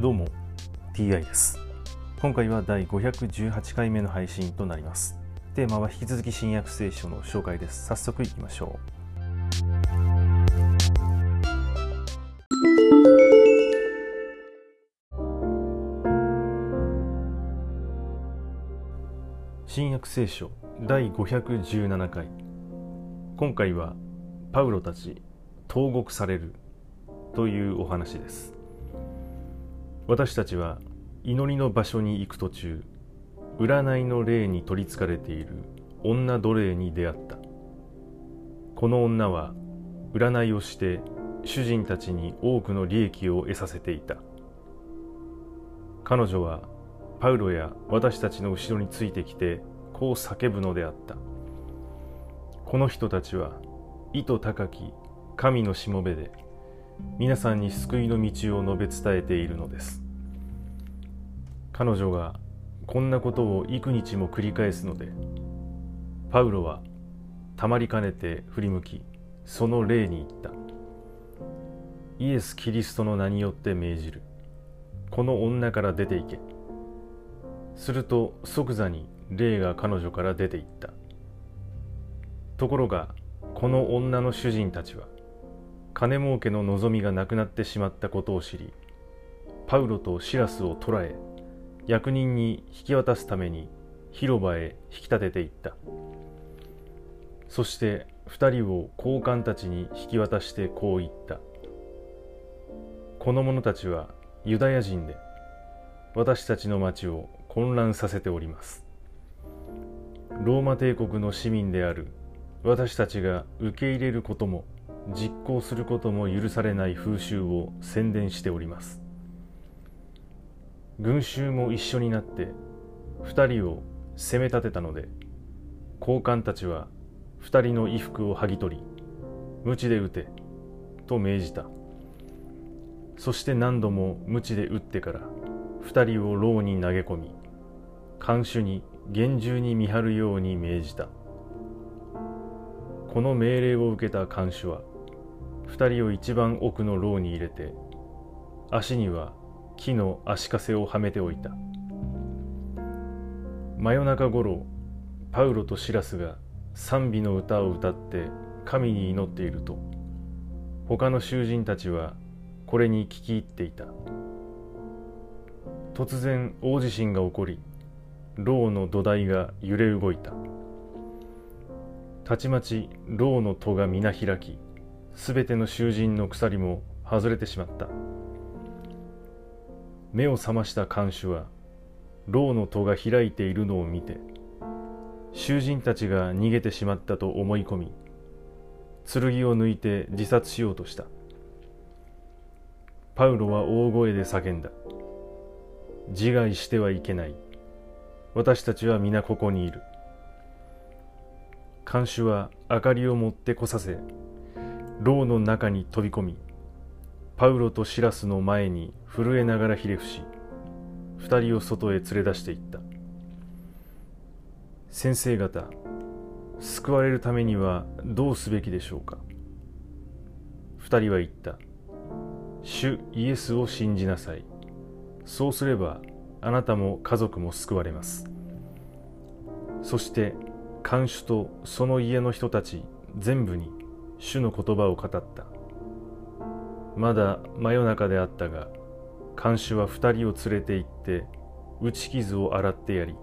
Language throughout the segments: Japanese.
どうも TI です。今回は第518回目の配信となります。テーマは引き続き新約聖書の紹介です。早速いきましょう。新約聖書第517回。今回はパウロたち投獄されるというお話です。私たちは祈りの場所に行く途中占いの霊に取りつかれている女奴隷に出会った。この女は占いをして主人たちに多くの利益を得させていた。彼女はパウロや私たちの後ろについてきてこう叫ぶのであった。この人たちは意図高き神のしもべで皆さんに救いの道を述べ伝えているのです。彼女がこんなことを幾日も繰り返すのでパウロはたまりかねて振り向きその霊に言った。イエス・キリストの名によって命じる。この女から出て行け。すると即座に霊が彼女から出て行った。ところがこの女の主人たちは金儲けの望みがなくなってしまったことを知りパウロとシラスを捕らえ役人に引き渡すために広場へ引き立てていった。そして二人を高官たちに引き渡してこう言った。この者たちはユダヤ人で私たちの町を混乱させております。ローマ帝国の市民である私たちが受け入れることも実行することも許されない風習を宣伝しております。群衆も一緒になって二人を責め立てたので高官たちは二人の衣服を剥ぎ取り鞭で撃てと命じた。そして何度も鞭で撃ってから二人を牢に投げ込み看守に厳重に見張るように命じた。この命令を受けた看守は二人を一番奥の牢に入れて足には木の足かせをはめておいた。真夜中ごろパウロとシラスが賛美の歌を歌って神に祈っていると他の囚人たちはこれに聞き入っていた。突然大地震が起こり牢の土台が揺れ動いた。たちまち牢の戸が皆開きすべての囚人の鎖も外れてしまった。目を覚ました看守は牢の戸が開いているのを見て囚人たちが逃げてしまったと思い込み剣を抜いて自殺しようとした。パウロは大声で叫んだ。自害してはいけない。私たちは皆ここにいる。看守は明かりを持ってこさせ牢の中に飛び込みパウロとシラスの前に震えながらひれ伏し二人を外へ連れ出していった。先生方救われるためにはどうすべきでしょうか？二人は言った。主イエスを信じなさい。そうすればあなたも家族も救われます。そして看守とその家の人たち全部に主の言葉を語った。まだ真夜中であったが看守は二人を連れて行って打ち傷を洗ってやり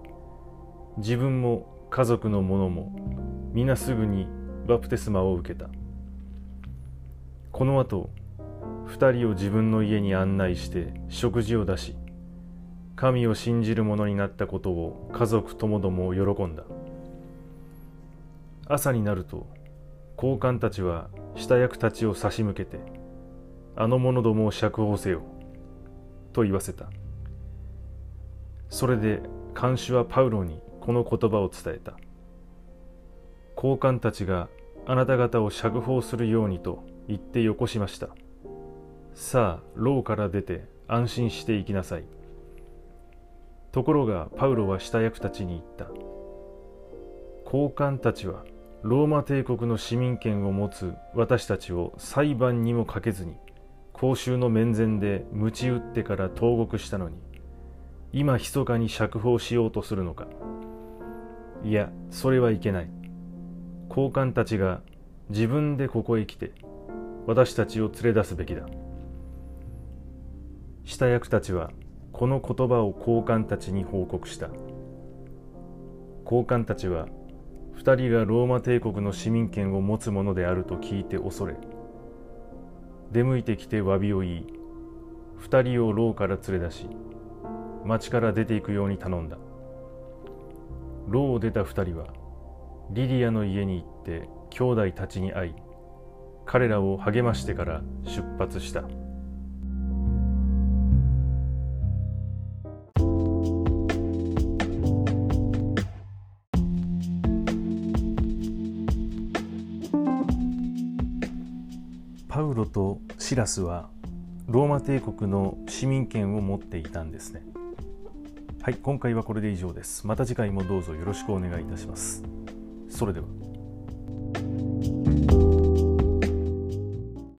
自分も家族の者も皆すぐにバプテスマを受けた。この後二人を自分の家に案内して食事を出し神を信じる者になったことを家族ともども喜んだ。朝になると高官たちは下役たちを差し向けてあの者どもを釈放せよと言わせた。それで看守はパウロにこの言葉を伝えた。高官たちがあなた方を釈放するようにと言ってよこしました。さあ牢から出て安心して行きなさい。ところがパウロは下役たちに言った。高官たちはローマ帝国の市民権を持つ私たちを裁判にもかけずに公衆の面前で鞭打ってから投獄したのに今密かに釈放しようとするのか。いやそれはいけない。高官たちが自分でここへ来て私たちを連れ出すべきだ。下役たちはこの言葉を高官たちに報告した。高官たちは二人がローマ帝国の市民権を持つ者であると聞いて恐れ出向いてきて詫びを言い二人を牢から連れ出し町から出ていくように頼んだ。牢を出た二人はリリアの家に行って兄弟たちに会い彼らを励ましてから出発した。ロとシラスはローマ帝国の市民権を持っていたんですね。はい今回はこれで以上です。また次回もどうぞよろしくお願いいたします。それでは。